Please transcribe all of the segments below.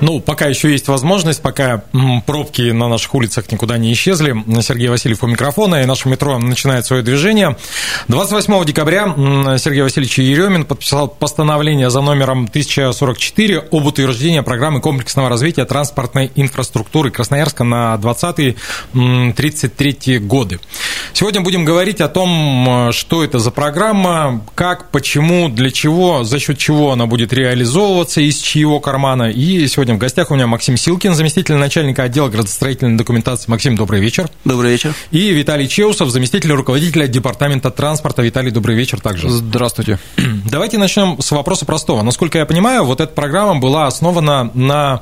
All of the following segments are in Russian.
Ну, пока еще есть возможность, пока пробки на наших улицах никуда не исчезли. Сергей Васильев у микрофона, и наше метро начинает свое движение. 28 декабря Сергей Васильевич Еремин подписал постановление за номером 1044 об утверждении программы комплексного развития транспортной инфраструктуры Красноярска на 20-33 годы. Сегодня будем говорить о том, что это за программа, как, почему, для чего, за счет чего она будет реализовываться, из чьего кармана. И сегодня Сегодня в гостях у меня Максим Силкин, заместитель начальника отдела градостроительной документации. Максим, добрый вечер. Добрый вечер. И Виталий Чеусов, заместитель руководителя департамента транспорта. Виталий, добрый вечер также. Здравствуйте. Давайте начнем с вопроса простого. Насколько я понимаю, вот эта программа была основана на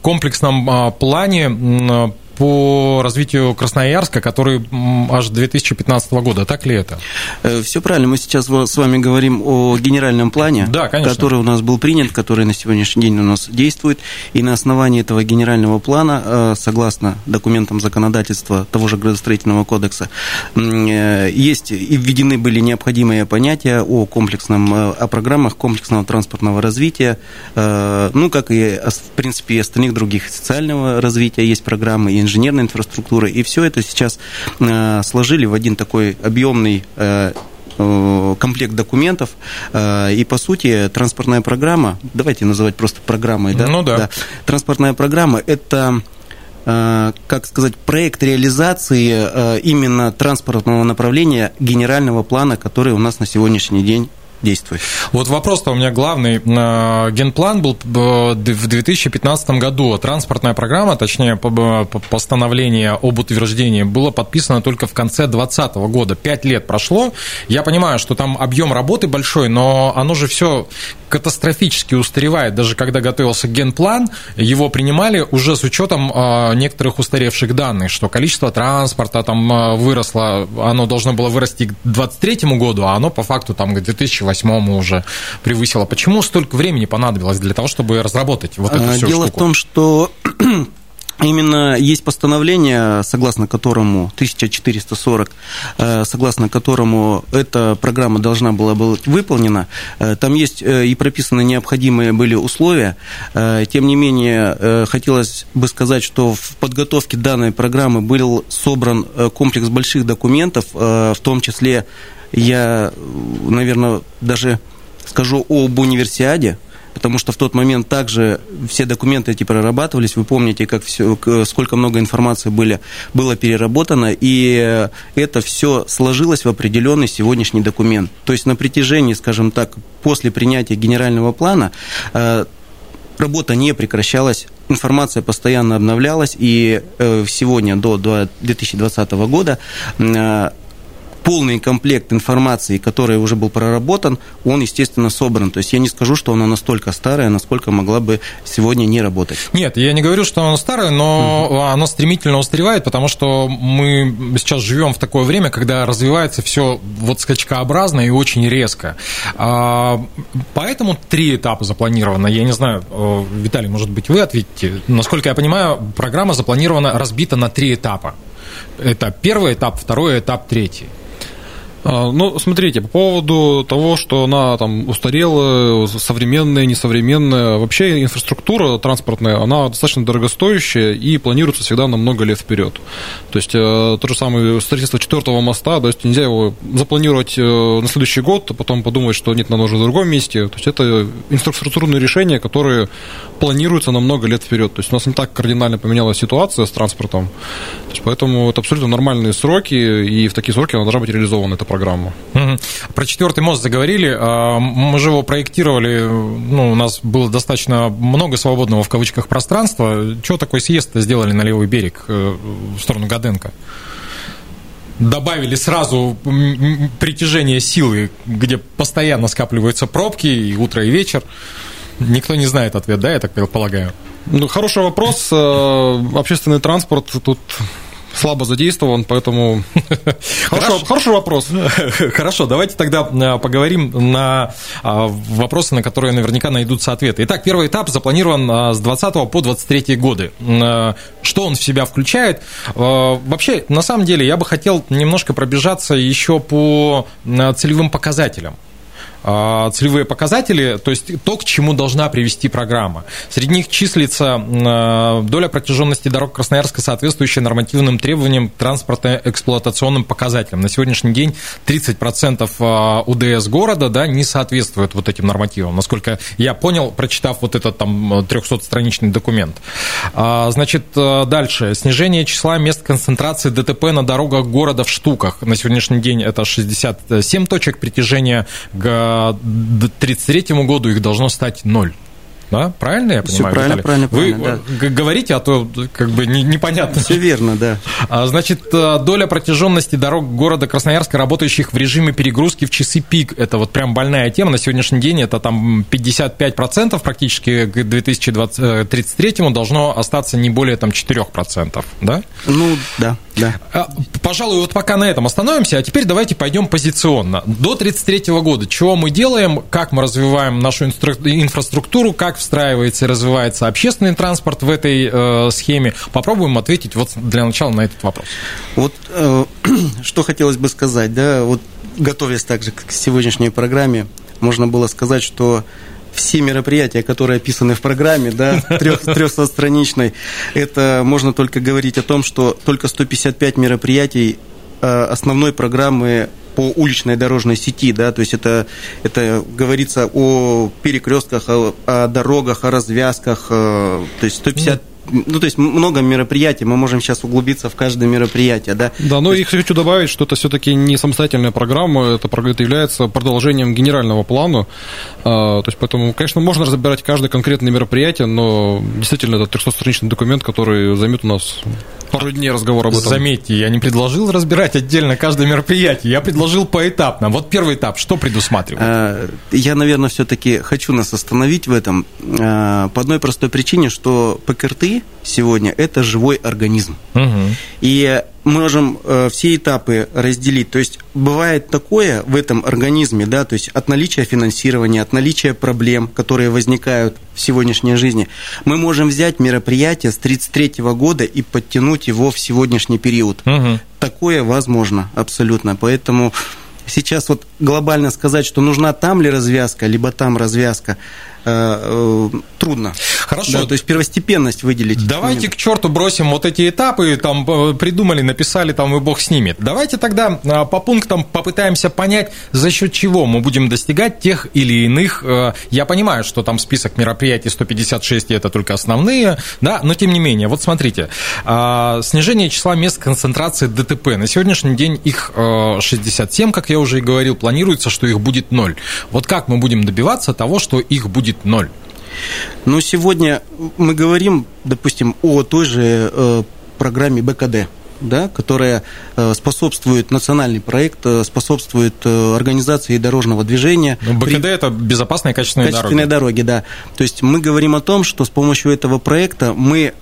комплексном а, плане по развитию Красноярска, который аж 2015 года. Так ли это? Э, Все правильно. Мы сейчас с вами говорим о генеральном плане, да, который у нас был принят, который на сегодняшний день у нас действует. И на основании этого генерального плана, э, согласно документам законодательства того же градостроительного кодекса, э, есть и введены были необходимые понятия о комплексном, о программах комплексного транспортного развития, ну, как и, в принципе, и остальных других социального развития есть программы, и инженерной инфраструктуры. И все это сейчас э, сложили в один такой объемный э, э, комплект документов, и, по сути, транспортная программа, давайте называть просто программой, да? Ну да. да. Транспортная программа – это как сказать, проект реализации именно транспортного направления генерального плана, который у нас на сегодняшний день действует. Вот вопрос-то у меня главный. Генплан был э, в 2015 году. Транспортная программа, точнее, постановление об утверждении было подписано только в конце 2020 года. Пять лет прошло. Я понимаю, что там объем работы большой, но оно же все катастрофически устаревает. Даже когда готовился генплан, его принимали уже с учетом э, некоторых устаревших данных, что количество транспорта там выросло, оно должно было вырасти к 2023 году, а оно по факту там к 2008 2008 уже превысила. Почему столько времени понадобилось для того, чтобы разработать вот эту всю Дело штуку? в том, что Именно есть постановление, согласно которому 1440, э, согласно которому эта программа должна была быть выполнена. Э, там есть э, и прописаны необходимые были условия. Тем не менее, хотелось бы сказать, что в подготовке данной программы был собран комплекс больших документов, в том числе я, наверное, даже скажу об универсиаде, потому что в тот момент также все документы эти прорабатывались. Вы помните, как все, сколько много информации были, было переработано, и это все сложилось в определенный сегодняшний документ. То есть на протяжении, скажем так, после принятия генерального плана э, работа не прекращалась, информация постоянно обновлялась, и э, сегодня до 2020 года э, полный комплект информации, который уже был проработан, он, естественно, собран. То есть я не скажу, что она настолько старая, насколько могла бы сегодня не работать. Нет, я не говорю, что она старая, но угу. она стремительно устаревает, потому что мы сейчас живем в такое время, когда развивается все вот скачкообразно и очень резко. А, поэтому три этапа запланировано. Я не знаю, э, Виталий, может быть, вы ответите. Насколько я понимаю, программа запланирована, разбита на три этапа. Это первый этап, второй этап, третий. А, ну, смотрите, по поводу того, что она там устарела, современная, несовременная, вообще инфраструктура транспортная, она достаточно дорогостоящая и планируется всегда на много лет вперед. То есть э, то же самое строительство четвертого моста, то есть нельзя его запланировать э, на следующий год, а потом подумать, что нет, нам нужно в другом месте. То есть это инфраструктурные решения, которые планируются на много лет вперед. То есть у нас не так кардинально поменялась ситуация с транспортом. То есть, поэтому это абсолютно нормальные сроки, и в такие сроки она должна быть реализована, эта программа. Про четвертый мост заговорили. А, мы же его проектировали, ну, у нас было достаточно много свободного в кавычках пространства. Чего такой съезд сделали на левый берег э, в сторону Гаденко? добавили сразу притяжение силы, где постоянно скапливаются пробки и утро, и вечер. Никто не знает ответ, да, я так полагаю? Ну, хороший вопрос. Э, общественный транспорт тут слабо задействован, поэтому хорошо, хороший вопрос. Хорошо, давайте тогда э, поговорим на а, вопросы, на которые наверняка найдутся ответы. Итак, первый этап запланирован а, с 20 по 23 годы. Э, что он в себя включает? Вообще, на самом деле, я бы хотел немножко пробежаться еще по целевым показателям. А, целевые показатели, то есть то, к чему должна привести программа. Среди них числится а, доля протяженности дорог Красноярска, соответствующая нормативным требованиям транспортно-эксплуатационным показателям. На сегодняшний день 30% а, УДС города да, не соответствует вот этим нормативам, насколько я понял, прочитав вот этот там 300-страничный документ. Значит, дальше. Снижение числа мест концентрации ДТП на дорогах города в штуках. На сегодняшний день это 67 точек притяжения к 1933 году их должно стать ноль. Да? Правильно я понимаю, правильно, Виталий? правильно, Вы правильно, да. говорите, а то как бы не, непонятно. Все верно, да. А, значит, э, доля протяженности дорог города Красноярска, работающих в режиме перегрузки в часы пик, это вот прям больная тема. На сегодняшний день это там 55% практически к 2033 должно остаться не более там 4%, да? Ну, да, да. А, пожалуй, вот пока на этом остановимся, а теперь давайте пойдем позиционно. До 33 года чего мы делаем, как мы развиваем нашу инфраструктуру, как встраивается и развивается общественный транспорт в этой э, схеме. Попробуем ответить вот для начала на этот вопрос. Вот э, что хотелось бы сказать, да, вот готовясь также к сегодняшней программе, можно было сказать, что все мероприятия, которые описаны в программе, да, трех, трехстраничной, это можно только говорить о том, что только 155 мероприятий э, основной программы по уличной дорожной сети, да, то есть это, это говорится о перекрестках, о, о дорогах, о развязках, э, то есть 150 ну, то есть много мероприятий, мы можем сейчас углубиться в каждое мероприятие, да. Да, но и хочу добавить, что это все-таки не самостоятельная программа, это, это является продолжением генерального плана, а, то есть поэтому, конечно, можно разбирать каждое конкретное мероприятие, но действительно это 300-страничный документ, который займет у нас пару дней разговора об этом. Заметьте, я не предложил разбирать отдельно каждое мероприятие, я предложил поэтапно. Вот первый этап, что предусматривает? А, я, наверное, все-таки хочу нас остановить в этом а, по одной простой причине, что ПКРТ сегодня – это живой организм. Угу. И можем э, все этапы разделить. То есть бывает такое в этом организме, да, то есть от наличия финансирования, от наличия проблем, которые возникают в сегодняшней жизни, мы можем взять мероприятие с 1933 года и подтянуть его в сегодняшний период. Угу. Такое возможно абсолютно. Поэтому сейчас вот глобально сказать, что нужна там ли развязка, либо там развязка, трудно. Хорошо. Да, то есть первостепенность выделить. Давайте к черту бросим вот эти этапы, там э, придумали, написали, там и бог с ними. Давайте тогда по пунктам попытаемся понять, за счет чего мы будем достигать тех или иных. Я понимаю, что там список мероприятий 156 это только основные, да, но тем не менее, вот смотрите, снижение числа мест концентрации ДТП. На сегодняшний день их 67, как я уже и говорил, планируется, что их будет 0. Вот как мы будем добиваться того, что их будет будет ноль? Ну, сегодня мы говорим, допустим, о той же э, программе БКД да, которая э, способствует, национальный проект э, способствует э, организации дорожного движения. Ну, БКД При... – это безопасные качественные, качественные дороги. дороги. да. То есть мы говорим о том, что с помощью этого проекта мы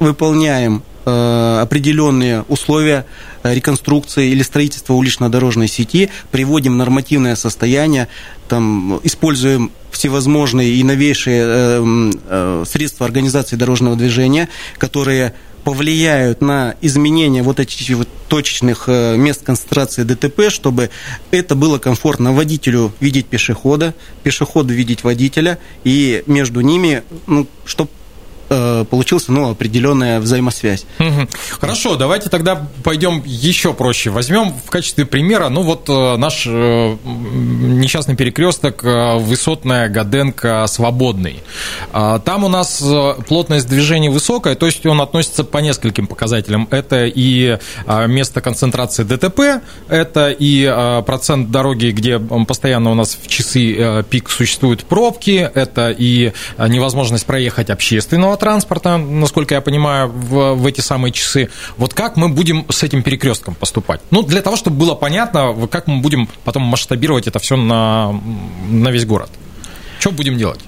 выполняем определенные условия реконструкции или строительства улично-дорожной сети, приводим нормативное состояние, там, используем всевозможные и новейшие э, э, средства организации дорожного движения, которые повлияют на изменение вот этих вот точечных э, мест концентрации ДТП, чтобы это было комфортно водителю видеть пешехода, пешеходу видеть водителя, и между ними, ну, чтобы Э, получился ну, определенная взаимосвязь. Хорошо, давайте тогда пойдем еще проще. Возьмем в качестве примера, ну вот э, наш э, несчастный перекресток Высотная Гаденка Свободный. А, там у нас плотность движения высокая, то есть он относится по нескольким показателям. Это и место концентрации ДТП, это и процент дороги, где постоянно у нас в часы пик существуют пробки, это и невозможность проехать общественного общественного транспорта, насколько я понимаю, в, в эти самые часы. Вот как мы будем с этим перекрестком поступать? Ну, для того, чтобы было понятно, как мы будем потом масштабировать это все на, на весь город. Что будем делать?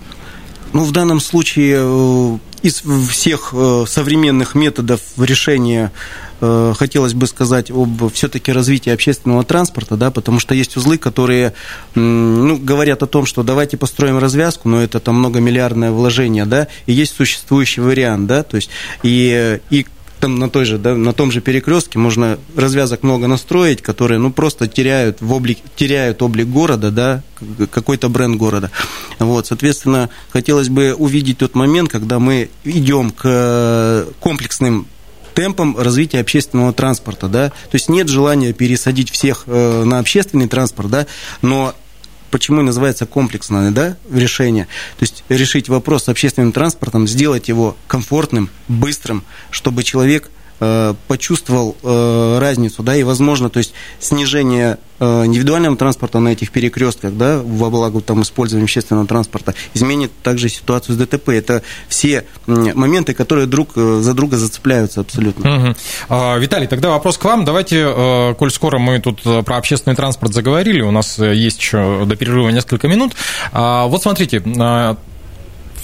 Ну, в данном случае э, из всех э, современных методов решения э, хотелось бы сказать об все-таки развитии общественного транспорта, да, потому что есть узлы, которые ну, говорят о том, что давайте построим развязку, но это там многомиллиардное вложение, да, и есть существующий вариант, да, то есть и, и там на, той же, да, на том же перекрестке можно развязок много настроить, которые ну, просто теряют, в облик, теряют облик города, да, какой-то бренд города. Вот, соответственно, хотелось бы увидеть тот момент, когда мы идем к комплексным темпом развития общественного транспорта, да, то есть нет желания пересадить всех э, на общественный транспорт, да, но почему называется комплексное да, решение. То есть решить вопрос с общественным транспортом, сделать его комфортным, быстрым, чтобы человек почувствовал э, разницу, да, и, возможно, то есть снижение э, индивидуального транспорта на этих перекрестках, да, во благо там использования общественного транспорта, изменит также ситуацию с ДТП. Это все моменты, которые друг за друга зацепляются абсолютно. Угу. Виталий, тогда вопрос к вам. Давайте, коль скоро мы тут про общественный транспорт заговорили, у нас есть еще до перерыва несколько минут. А, вот смотрите,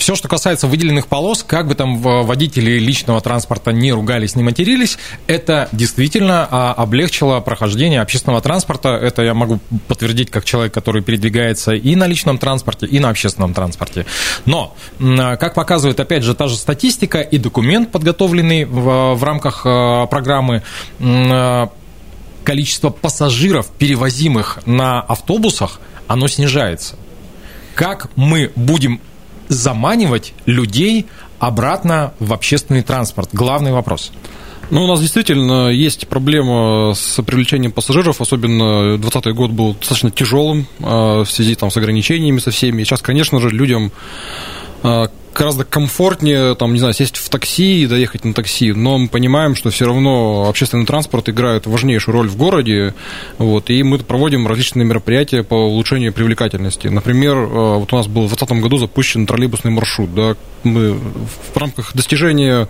все, что касается выделенных полос, как бы там водители личного транспорта не ругались, не матерились, это действительно а, облегчило прохождение общественного транспорта. Это я могу подтвердить как человек, который передвигается и на личном транспорте, и на общественном транспорте. Но, как показывает, опять же, та же статистика и документ, подготовленный в, в рамках а, программы, количество пассажиров, перевозимых на автобусах, оно снижается. Как мы будем заманивать людей обратно в общественный транспорт? Главный вопрос. Ну, у нас действительно есть проблема с привлечением пассажиров, особенно 2020 год был достаточно тяжелым а, в связи там, с ограничениями со всеми. И сейчас, конечно же, людям а, гораздо комфортнее, там, не знаю, сесть в такси и доехать на такси, но мы понимаем, что все равно общественный транспорт играет важнейшую роль в городе, вот, и мы проводим различные мероприятия по улучшению привлекательности. Например, э, вот у нас был в 2020 году запущен троллейбусный маршрут, да, мы в рамках достижения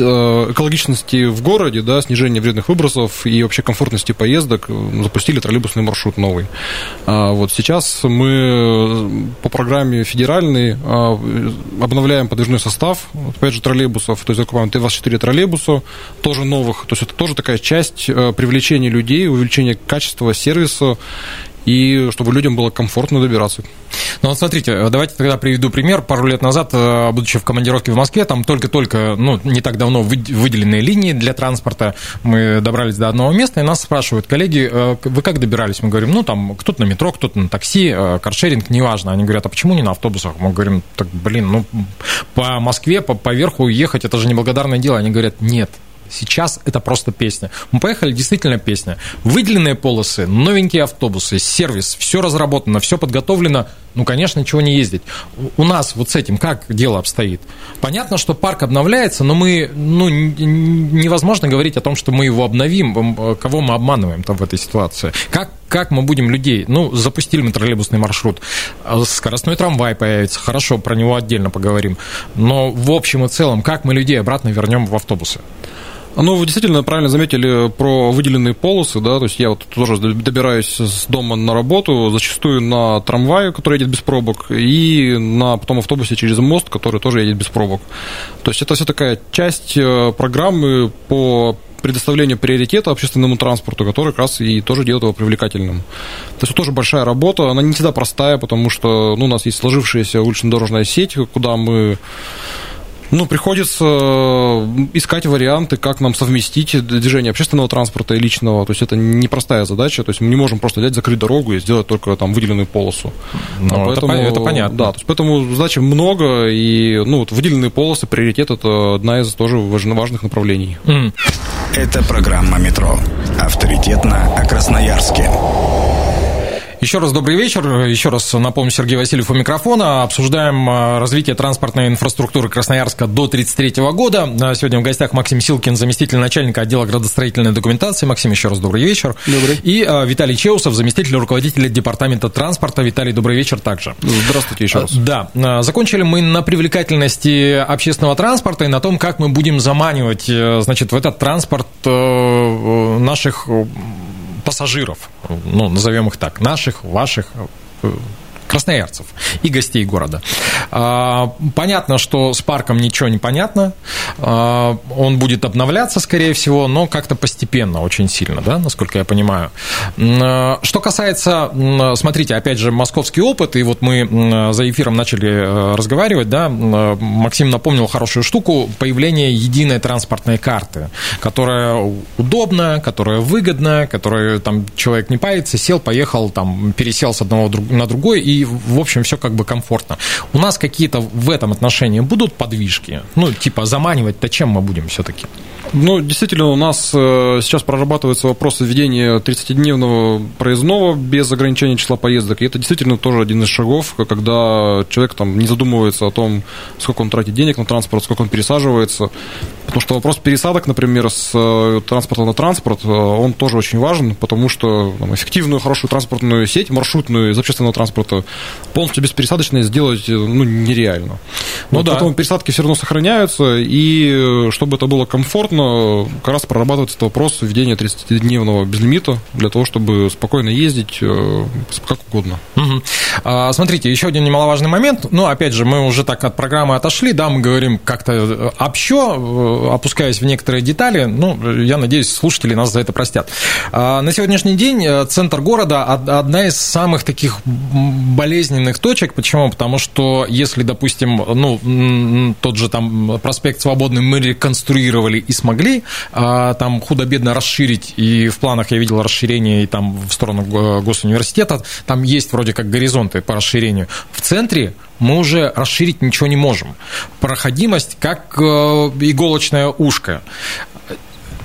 экологичности в городе, да, снижения вредных выбросов и вообще комфортности поездок запустили троллейбусный маршрут новый. А вот сейчас мы по программе федеральной обновляем подвижной состав, опять же, троллейбусов, то есть закупаем Т-24 троллейбуса, тоже новых, то есть это тоже такая часть э, привлечения людей, увеличения качества сервиса и чтобы людям было комфортно добираться. Ну вот смотрите, давайте тогда приведу пример. Пару лет назад, э, будучи в командировке в Москве, там только-только, ну, не так давно выделенные линии для транспорта, мы добрались до одного места, и нас спрашивают, коллеги, э, вы как добирались? Мы говорим, ну, там, кто-то на метро, кто-то на такси, э, каршеринг, неважно. Они говорят, а почему не на автобусах? Мы говорим, так, блин, ну, по Москве, по, по верху ехать, это же неблагодарное дело. Они говорят, нет, Сейчас это просто песня. Мы поехали, действительно песня. Выделенные полосы, новенькие автобусы, сервис, все разработано, все подготовлено. Ну, конечно, ничего не ездить. У нас вот с этим как дело обстоит? Понятно, что парк обновляется, но мы, ну, невозможно говорить о том, что мы его обновим. Кого мы обманываем там в этой ситуации? Как, как мы будем людей? Ну, запустили мы троллейбусный маршрут, скоростной трамвай появится, хорошо, про него отдельно поговорим. Но в общем и целом, как мы людей обратно вернем в автобусы? Ну, вы действительно правильно заметили про выделенные полосы, да, то есть я вот тоже добираюсь с дома на работу, зачастую на трамвае, который едет без пробок, и на потом автобусе через мост, который тоже едет без пробок. То есть это все такая часть э, программы по предоставлению приоритета общественному транспорту, который как раз и тоже делает его привлекательным. То есть тоже большая работа, она не всегда простая, потому что ну, у нас есть сложившаяся улично-дорожная сеть, куда мы ну, приходится э, искать варианты, как нам совместить движение общественного транспорта и личного. То есть это непростая задача. То есть мы не можем просто взять, закрыть дорогу и сделать только там выделенную полосу. Ну, поэтому, это, это понятно. Да, то есть поэтому задач много, и ну, вот выделенные полосы, приоритет – это одна из тоже важных направлений. Mm. Это программа «Метро». Авторитетно о Красноярске. Еще раз добрый вечер. Еще раз напомню, Сергей Васильев у микрофона. Обсуждаем а, развитие транспортной инфраструктуры Красноярска до 1933 года. Сегодня в гостях Максим Силкин, заместитель начальника отдела градостроительной документации. Максим, еще раз добрый вечер. Добрый. И а, Виталий Чеусов, заместитель руководителя департамента транспорта. Виталий, добрый вечер также. Здравствуйте еще раз. Да. Закончили мы на привлекательности общественного транспорта и на том, как мы будем заманивать э, значит, в этот транспорт э, наших пассажиров, ну, назовем их так, наших, ваших, красноярцев и гостей города. А, понятно, что с парком ничего не понятно. А, он будет обновляться, скорее всего, но как-то постепенно, очень сильно, да, насколько я понимаю. А, что касается, смотрите, опять же, московский опыт, и вот мы за эфиром начали э, разговаривать, да, Максим напомнил хорошую штуку, появление единой транспортной карты, которая удобна, которая выгодна, которая там человек не парится, сел, поехал, там, пересел с одного на другой, и, в общем, все как бы комфортно. У нас какие-то в этом отношении будут подвижки? Ну, типа, заманивать-то чем мы будем все-таки? Ну, действительно, у нас э, сейчас прорабатывается вопрос введения 30-дневного проездного без ограничения числа поездок. И это действительно тоже один из шагов, когда человек там не задумывается о том, сколько он тратит денег на транспорт, сколько он пересаживается. Потому что вопрос пересадок, например, с э, транспорта на транспорт, э, он тоже очень важен, потому что там, эффективную, хорошую транспортную сеть, маршрутную из общественного транспорта полностью беспересадочной сделать ну, нереально. Ну, вот, да. Поэтому пересадки все равно сохраняются, и чтобы это было комфортно, как раз прорабатывать этот вопрос введения 30-дневного безлимита для того, чтобы спокойно ездить э, как угодно. Угу. А, смотрите, еще один немаловажный момент. Ну, опять же, мы уже так от программы отошли, да, мы говорим как-то э, общо, э, опускаясь в некоторые детали. Ну, я надеюсь, слушатели нас за это простят. А, на сегодняшний день центр города одна из самых таких болезненных точек. Почему? Потому что если, допустим, ну, тот же там проспект Свободный мы реконструировали и смогли а, там худо-бедно расширить, и в планах я видел расширение и там в сторону госуниверситета, там есть вроде как горизонты по расширению. В центре мы уже расширить ничего не можем. Проходимость как э, иголочное ушко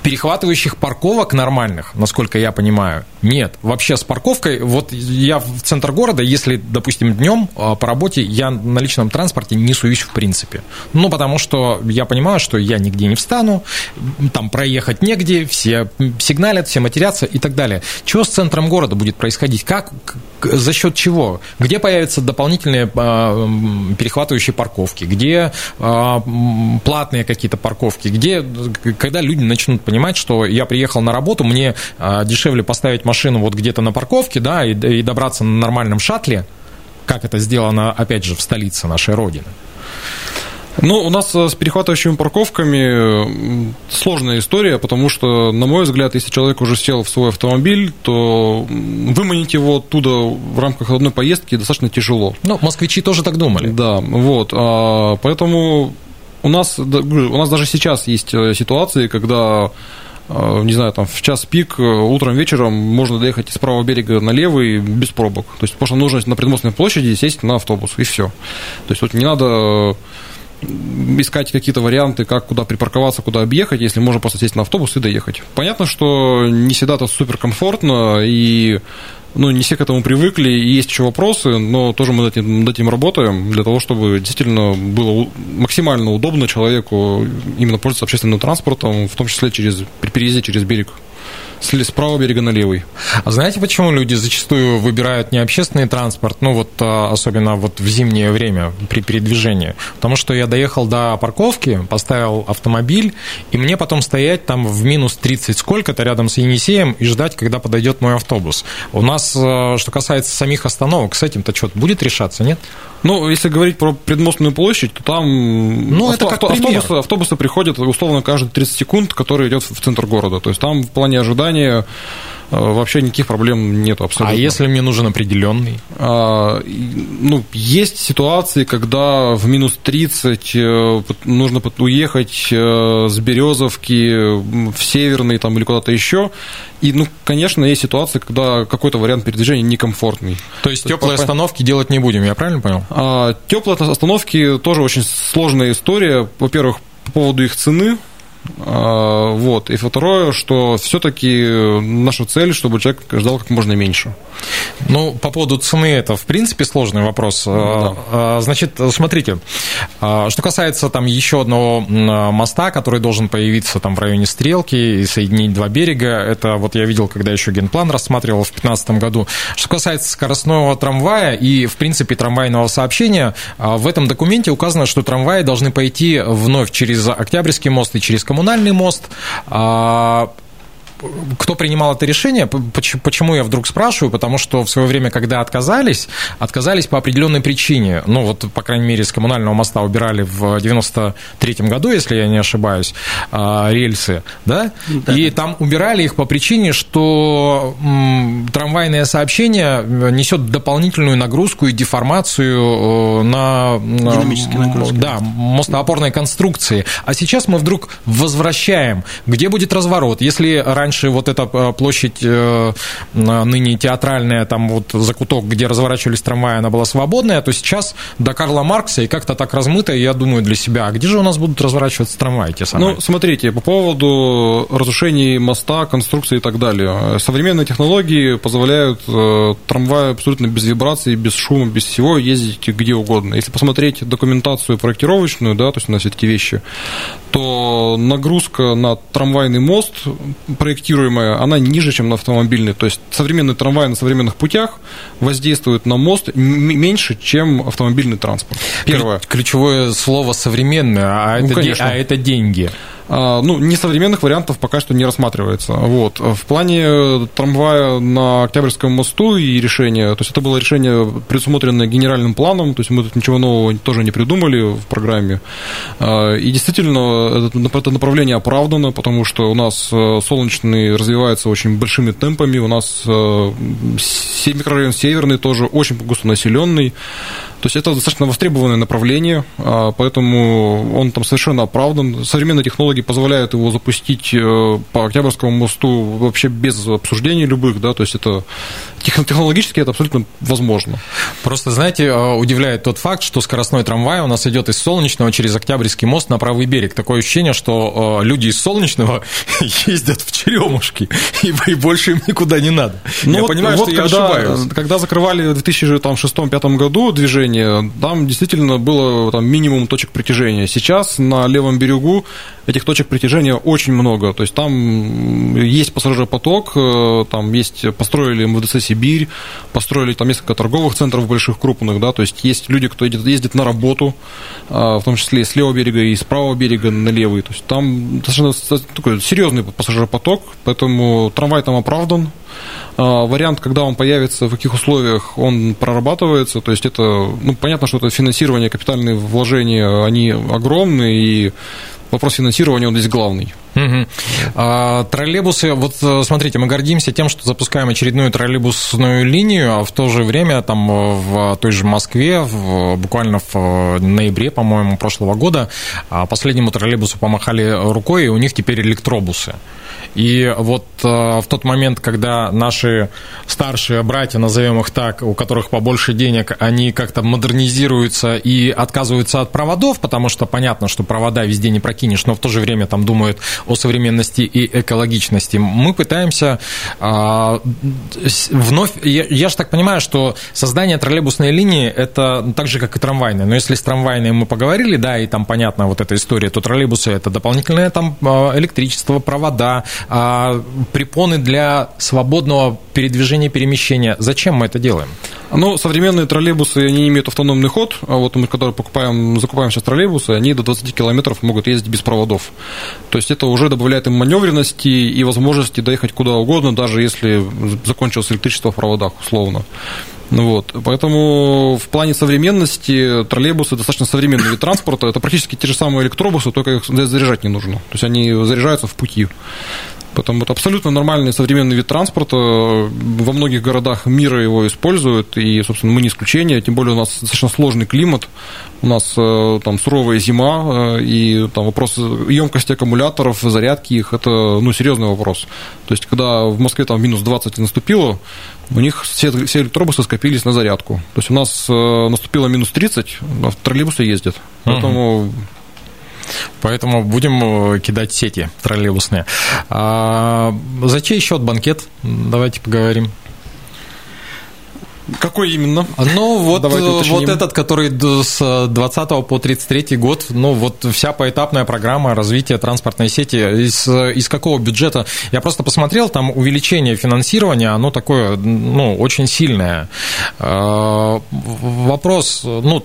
перехватывающих парковок нормальных, насколько я понимаю, нет. Вообще с парковкой, вот я в центр города, если, допустим, днем а, по работе, я на личном транспорте не суюсь в принципе. Ну, потому что я понимаю, что я нигде не встану, там проехать негде, все сигналят, все матерятся и так далее. Чего с центром города будет происходить? Как, за счет чего? Где появятся дополнительные а, перехватывающие парковки? Где а, платные какие-то парковки? Где, когда люди начнут понимать, понимать, что я приехал на работу, мне а, дешевле поставить машину вот где-то на парковке, да, и, и добраться на нормальном шаттле, как это сделано, опять же, в столице нашей Родины. Ну, у нас э, с перехватывающими парковками сложная история, потому что, на мой взгляд, если человек уже сел в свой автомобиль, то выманить его оттуда в рамках одной поездки достаточно тяжело. Ну, москвичи тоже так думали. Да, вот. А, поэтому у нас, у нас даже сейчас есть э, ситуации, когда э, не знаю, там в час пик э, утром, вечером можно доехать из правого берега на левый без пробок. То есть просто нужно на предмостной площади сесть на автобус, и все. То есть вот не надо искать какие-то варианты, как куда припарковаться, куда объехать, если можно просто сесть на автобус и доехать. Понятно, что не всегда это супер комфортно, и ну, не все к этому привыкли, и есть еще вопросы, но тоже мы над этим, над этим работаем для того, чтобы действительно было максимально удобно человеку именно пользоваться общественным транспортом, в том числе через, при переезде через берег с правого берега на левый. А знаете, почему люди зачастую выбирают не общественный транспорт, ну вот а, особенно вот в зимнее время при передвижении? Потому что я доехал до парковки, поставил автомобиль, и мне потом стоять там в минус 30 сколько-то рядом с Енисеем и ждать, когда подойдет мой автобус. У нас, а, что касается самих остановок, с этим-то что-то будет решаться, нет? Ну, если говорить про предмостную площадь, то там ну, авто, это как автобусы, автобусы приходят условно каждые 30 секунд, который идет в центр города. То есть там в плане ожидания Э, вообще никаких проблем нет абсолютно. А если мне нужен определенный? А, ну, есть ситуации, когда в минус 30 э, нужно уехать э, с Березовки в Северный там, или куда-то еще. И, ну, конечно, есть ситуации, когда какой-то вариант передвижения некомфортный. То есть теплые остановки делать не будем, я правильно понял? А, теплые остановки тоже очень сложная история. Во-первых, по поводу их цены, вот. И второе, что все-таки наша цель, чтобы человек ждал как можно меньше. Ну, по поводу цены, это, в принципе, сложный вопрос. Да. А, значит, смотрите, а, что касается там еще одного моста, который должен появиться там в районе Стрелки и соединить два берега, это вот я видел, когда еще генплан рассматривал в 2015 году. Что касается скоростного трамвая и, в принципе, трамвайного сообщения, в этом документе указано, что трамваи должны пойти вновь через Октябрьский мост и через Коммунальный мост. Кто принимал это решение? Почему я вдруг спрашиваю? Потому что в свое время, когда отказались, отказались по определенной причине. Ну, вот, по крайней мере, с коммунального моста убирали в 93 году, если я не ошибаюсь, а, рельсы, да? да И там убирали их по причине, что трамвайное сообщение несет дополнительную нагрузку и деформацию э, на, да, мостоопорной конструкции. А сейчас мы вдруг возвращаем, где будет разворот. Если раньше вот эта э, площадь э, ныне театральная, там вот закуток, где разворачивались трамваи, она была свободная, то сейчас до Карла Маркса и как-то так размыто, я думаю для себя, а где же у нас будут разворачиваться трамваи те самые? Ну, смотрите, по поводу разрушений моста, конструкции и так далее. Современные технологии позволяют э, трамваю абсолютно без вибраций, без шума, без всего ездить где угодно. Если посмотреть документацию проектировочную, да, то есть на все эти вещи, то нагрузка на трамвайный мост проектируемая, она ниже, чем на автомобильный. То есть современный трамвай на современных путях воздействует на мост меньше, чем автомобильный транспорт. Первое. Ключевое слово современное, а, ну, это, а это деньги. А, ну, несовременных вариантов пока что не рассматривается. Вот. В плане трамвая на Октябрьском мосту и решения, то есть это было решение, предусмотренное генеральным планом, то есть мы тут ничего нового тоже не придумали в программе. А, и действительно, это направление оправдано, потому что у нас э, солнечный развивается очень большими темпами, у нас э, микрорайон Северный тоже очень густонаселенный. То есть это достаточно востребованное направление, а, поэтому он там совершенно оправдан. Современные технологии позволяют его запустить э, по Октябрьскому мосту вообще без обсуждений любых, да, то есть это технологически это абсолютно возможно. Просто, знаете, э, удивляет тот факт, что скоростной трамвай у нас идет из Солнечного через Октябрьский мост на правый берег. Такое ощущение, что э, люди из Солнечного ездят в Черемушки, и, больше им никуда не надо. Ну, я вот, понимаю, вот что когда, я ошибаюсь. Когда закрывали в 2006-2005 году движение, там действительно было там, минимум точек притяжения. Сейчас на левом берегу этих точек притяжения очень много. То есть там есть пассажиропоток, э, там есть, построили МВДЦ Сибирь, построили там несколько торговых центров больших, крупных, да, то есть есть люди, кто ездит, ездит на работу, а, в том числе и с левого берега, и с правого берега на левый. То есть там достаточно такой серьезный пассажиропоток, поэтому трамвай там оправдан, вариант, когда он появится, в каких условиях он прорабатывается, то есть это, ну, понятно, что это финансирование, капитальные вложения, они огромные, и вопрос финансирования, он здесь главный. А, троллейбусы, вот э, смотрите, мы гордимся тем, что запускаем очередную троллейбусную линию, а в то же время там э, в той же Москве, в, буквально в э, ноябре, по-моему, прошлого года, а, последнему троллейбусу помахали рукой, и у них теперь электробусы. И вот в тот момент, когда наши старшие братья, назовем их так, у которых побольше денег, они как-то модернизируются и отказываются от проводов, потому что понятно, что провода везде не прокинешь, но в то же время там думают о современности и экологичности. Мы пытаемся а, вновь... Я, я же так понимаю, что создание троллейбусной линии – это так же, как и трамвайная. Но если с трамвайной мы поговорили, да, и там понятна вот эта история, то троллейбусы – это дополнительное там а, электричество, провода, а, препоны для свободного передвижения, перемещения. Зачем мы это делаем? Ну, современные троллейбусы, они имеют автономный ход. А вот мы, когда покупаем, закупаем сейчас троллейбусы, они до 20 километров могут ездить без проводов. То есть это уже добавляет им маневренности и возможности доехать куда угодно, даже если закончилось электричество в проводах, условно. Вот. Поэтому в плане современности троллейбусы достаточно современный вид транспорта. Это практически те же самые электробусы, только их заряжать не нужно. То есть они заряжаются в пути. Поэтому это абсолютно нормальный современный вид транспорта. Во многих городах мира его используют, и, собственно, мы не исключение. Тем более у нас достаточно сложный климат. У нас э, там суровая зима, э, и там вопрос емкости аккумуляторов, зарядки их, это ну, серьезный вопрос. То есть, когда в Москве там минус 20 наступило, у них все, все электробусы скопились на зарядку. То есть у нас э, наступило минус 30, а троллейбусы ездят. Поэтому uh-huh. Поэтому будем э, кидать сети троллейбусные. А за чей счет банкет? Давайте поговорим. Какой именно? Ну, вот, вот этот, который с 20 по 33 год, ну, вот вся поэтапная программа развития транспортной сети. Из, из какого бюджета? Я просто посмотрел, там увеличение финансирования, оно такое, ну, очень сильное. Вопрос, ну,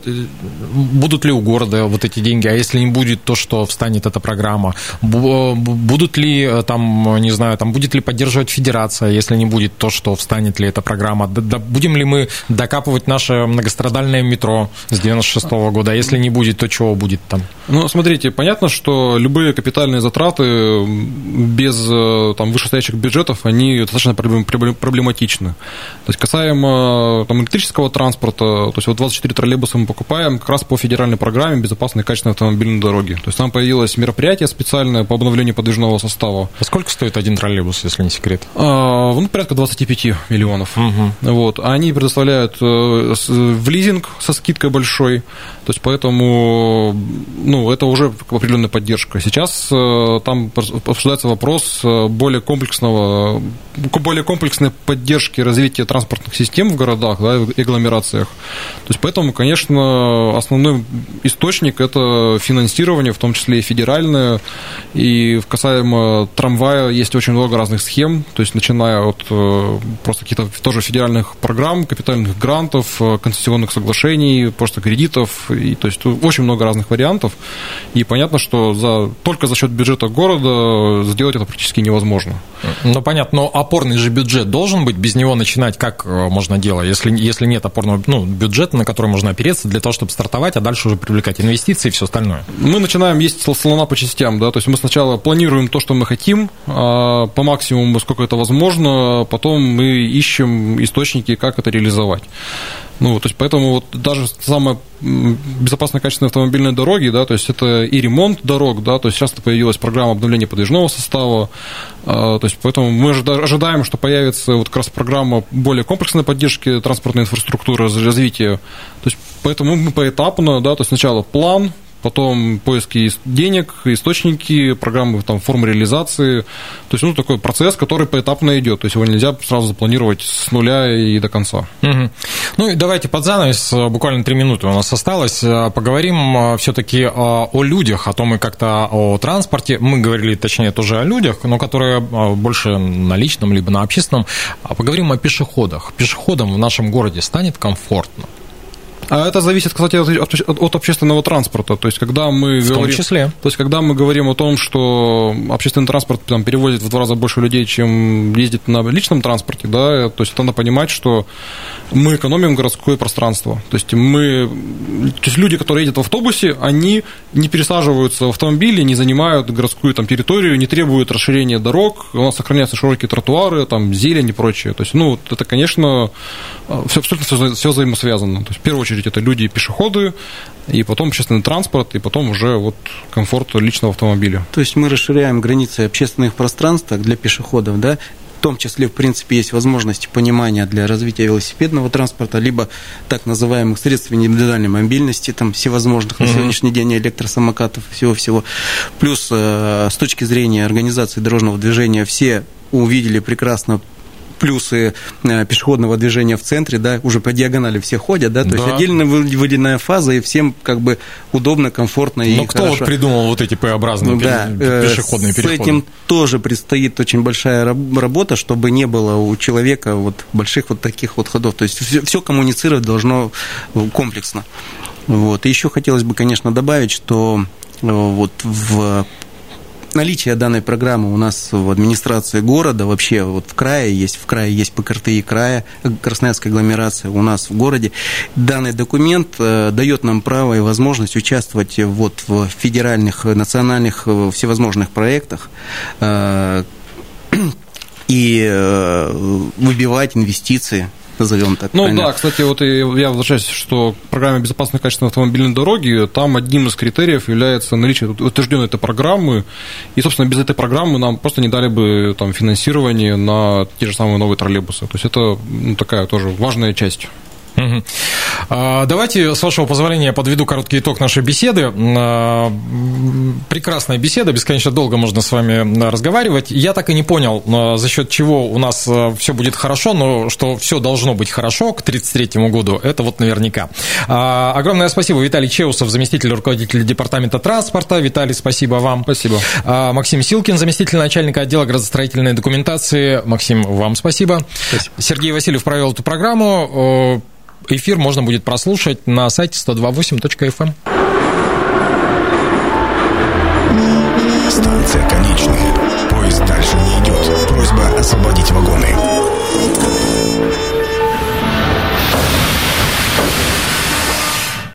будут ли у города вот эти деньги, а если не будет, то что встанет эта программа? Будут ли там, не знаю, там будет ли поддерживать федерация, если не будет, то что встанет ли эта программа? Будем ли мы докапывать наше многострадальное метро с 96 -го года. А если не будет, то чего будет там? Ну, смотрите, понятно, что любые капитальные затраты без э, там, вышестоящих бюджетов, они достаточно проблематичны. То есть, касаемо там, электрического транспорта, то есть, вот 24 троллейбуса мы покупаем как раз по федеральной программе безопасной и качественной автомобильной дороги. То есть, там появилось мероприятие специальное по обновлению подвижного состава. А сколько стоит один троллейбус, если не секрет? А, ну, порядка 25 миллионов. Угу. Вот. Они предоставляют э, в лизинг со скидкой большой, то есть поэтому ну, это уже определенная поддержка. Сейчас э, там обсуждается вопрос э, более комплексного, более комплексной поддержки развития транспортных систем в городах да, и агломерациях. То есть поэтому, конечно, основной источник это финансирование, в том числе и федеральное. И касаемо трамвая есть очень много разных схем, то есть начиная от просто каких-то тоже федеральных программ, капитальных грантов, э, концессионных соглашений, просто кредитов, и, то есть очень много разных вариантов, и понятно, что за, только за счет бюджета города сделать это практически невозможно. Ну, понятно, но опорный же бюджет должен быть, без него начинать как э, можно делать, если, если нет опорного ну, бюджета, на который можно опереться для того, чтобы стартовать, а дальше уже привлекать инвестиции и все остальное? Мы начинаем есть слона по частям, да, то есть мы сначала планируем то, что мы хотим, а по максимуму, сколько это возможно, потом мы ищем источники, как это реализовать. Ну, то есть, поэтому вот даже самая безопасная качественная автомобильная дороги, да, то есть это и ремонт дорог, да, то есть часто появилась программа обновления подвижного состава, а, то есть поэтому мы ожидаем, что появится вот как раз программа более комплексной поддержки транспортной инфраструктуры, развития, то есть поэтому мы поэтапно, да, то есть сначала план, потом поиски денег, источники, программы, там, формы реализации. То есть, ну, такой процесс, который поэтапно идет. То есть, его нельзя сразу запланировать с нуля и до конца. Угу. Ну, и давайте под занавес, буквально три минуты у нас осталось, поговорим все-таки о людях, о том и как-то о транспорте. Мы говорили, точнее, тоже о людях, но которые больше на личном, либо на общественном. А поговорим о пешеходах. Пешеходам в нашем городе станет комфортно? А это зависит, кстати, от, от общественного транспорта. То есть, когда мы в говорим, том числе. То есть, когда мы говорим о том, что общественный транспорт там, перевозит в два раза больше людей, чем ездит на личном транспорте, да, то есть, надо понимать, что мы экономим городское пространство. То есть, мы, то есть люди, которые едут в автобусе, они не пересаживаются в автомобили, не занимают городскую там, территорию, не требуют расширения дорог, у нас сохраняются широкие тротуары, там, зелень и прочее. То есть, ну, это, конечно, все, абсолютно все, все взаимосвязано. То есть, в первую очередь, это люди и пешеходы, и потом общественный транспорт, и потом уже вот комфорт личного автомобиля. То есть мы расширяем границы общественных пространств для пешеходов, да, в том числе, в принципе, есть возможности понимания для развития велосипедного транспорта, либо так называемых средств индивидуальной мобильности, там всевозможных mm-hmm. на сегодняшний день электросамокатов, всего-всего. Плюс э, с точки зрения организации дорожного движения все увидели прекрасно плюсы э, пешеходного движения в центре, да, уже по диагонали все ходят, да, то да. есть отдельно выделенная фаза, и всем как бы удобно, комфортно и Но кто хорошо. вот придумал вот эти П-образные да, э, пешеходные переходы? С этим тоже предстоит очень большая работа, чтобы не было у человека вот больших вот таких вот ходов, то есть все, все коммуницировать должно комплексно. Вот. И еще хотелось бы, конечно, добавить, что э, вот в наличие данной программы у нас в администрации города, вообще вот в крае есть, в крае есть ПКРТИ края, Красноярская агломерация у нас в городе. Данный документ э, дает нам право и возможность участвовать вот в федеральных, национальных э, всевозможных проектах э, и выбивать инвестиции назовем так. Ну правильно? да, кстати, вот я возвращаюсь, что в программе безопасной качественной автомобильной дороги там одним из критериев является наличие утвержденной этой программы, и, собственно, без этой программы нам просто не дали бы там финансирование на те же самые новые троллейбусы. То есть это ну, такая тоже важная часть. А, давайте, с вашего позволения, подведу короткий итог нашей беседы. А, прекрасная беседа, бесконечно долго можно с вами разговаривать. Я так и не понял, а, за счет чего у нас все будет хорошо, но что все должно быть хорошо к 1933 году, это вот наверняка. Огромное спасибо, Виталий Чеусов, заместитель руководителя департамента транспорта. Виталий, спасибо вам. Спасибо. Максим Силкин, заместитель начальника отдела градостроительной документации. Максим, вам спасибо. спасибо. Сергей Васильев провел эту программу. Эфир можно будет прослушать на сайте 128.fm. Станция конечная. Поезд дальше не идет. Просьба освободить вагоны.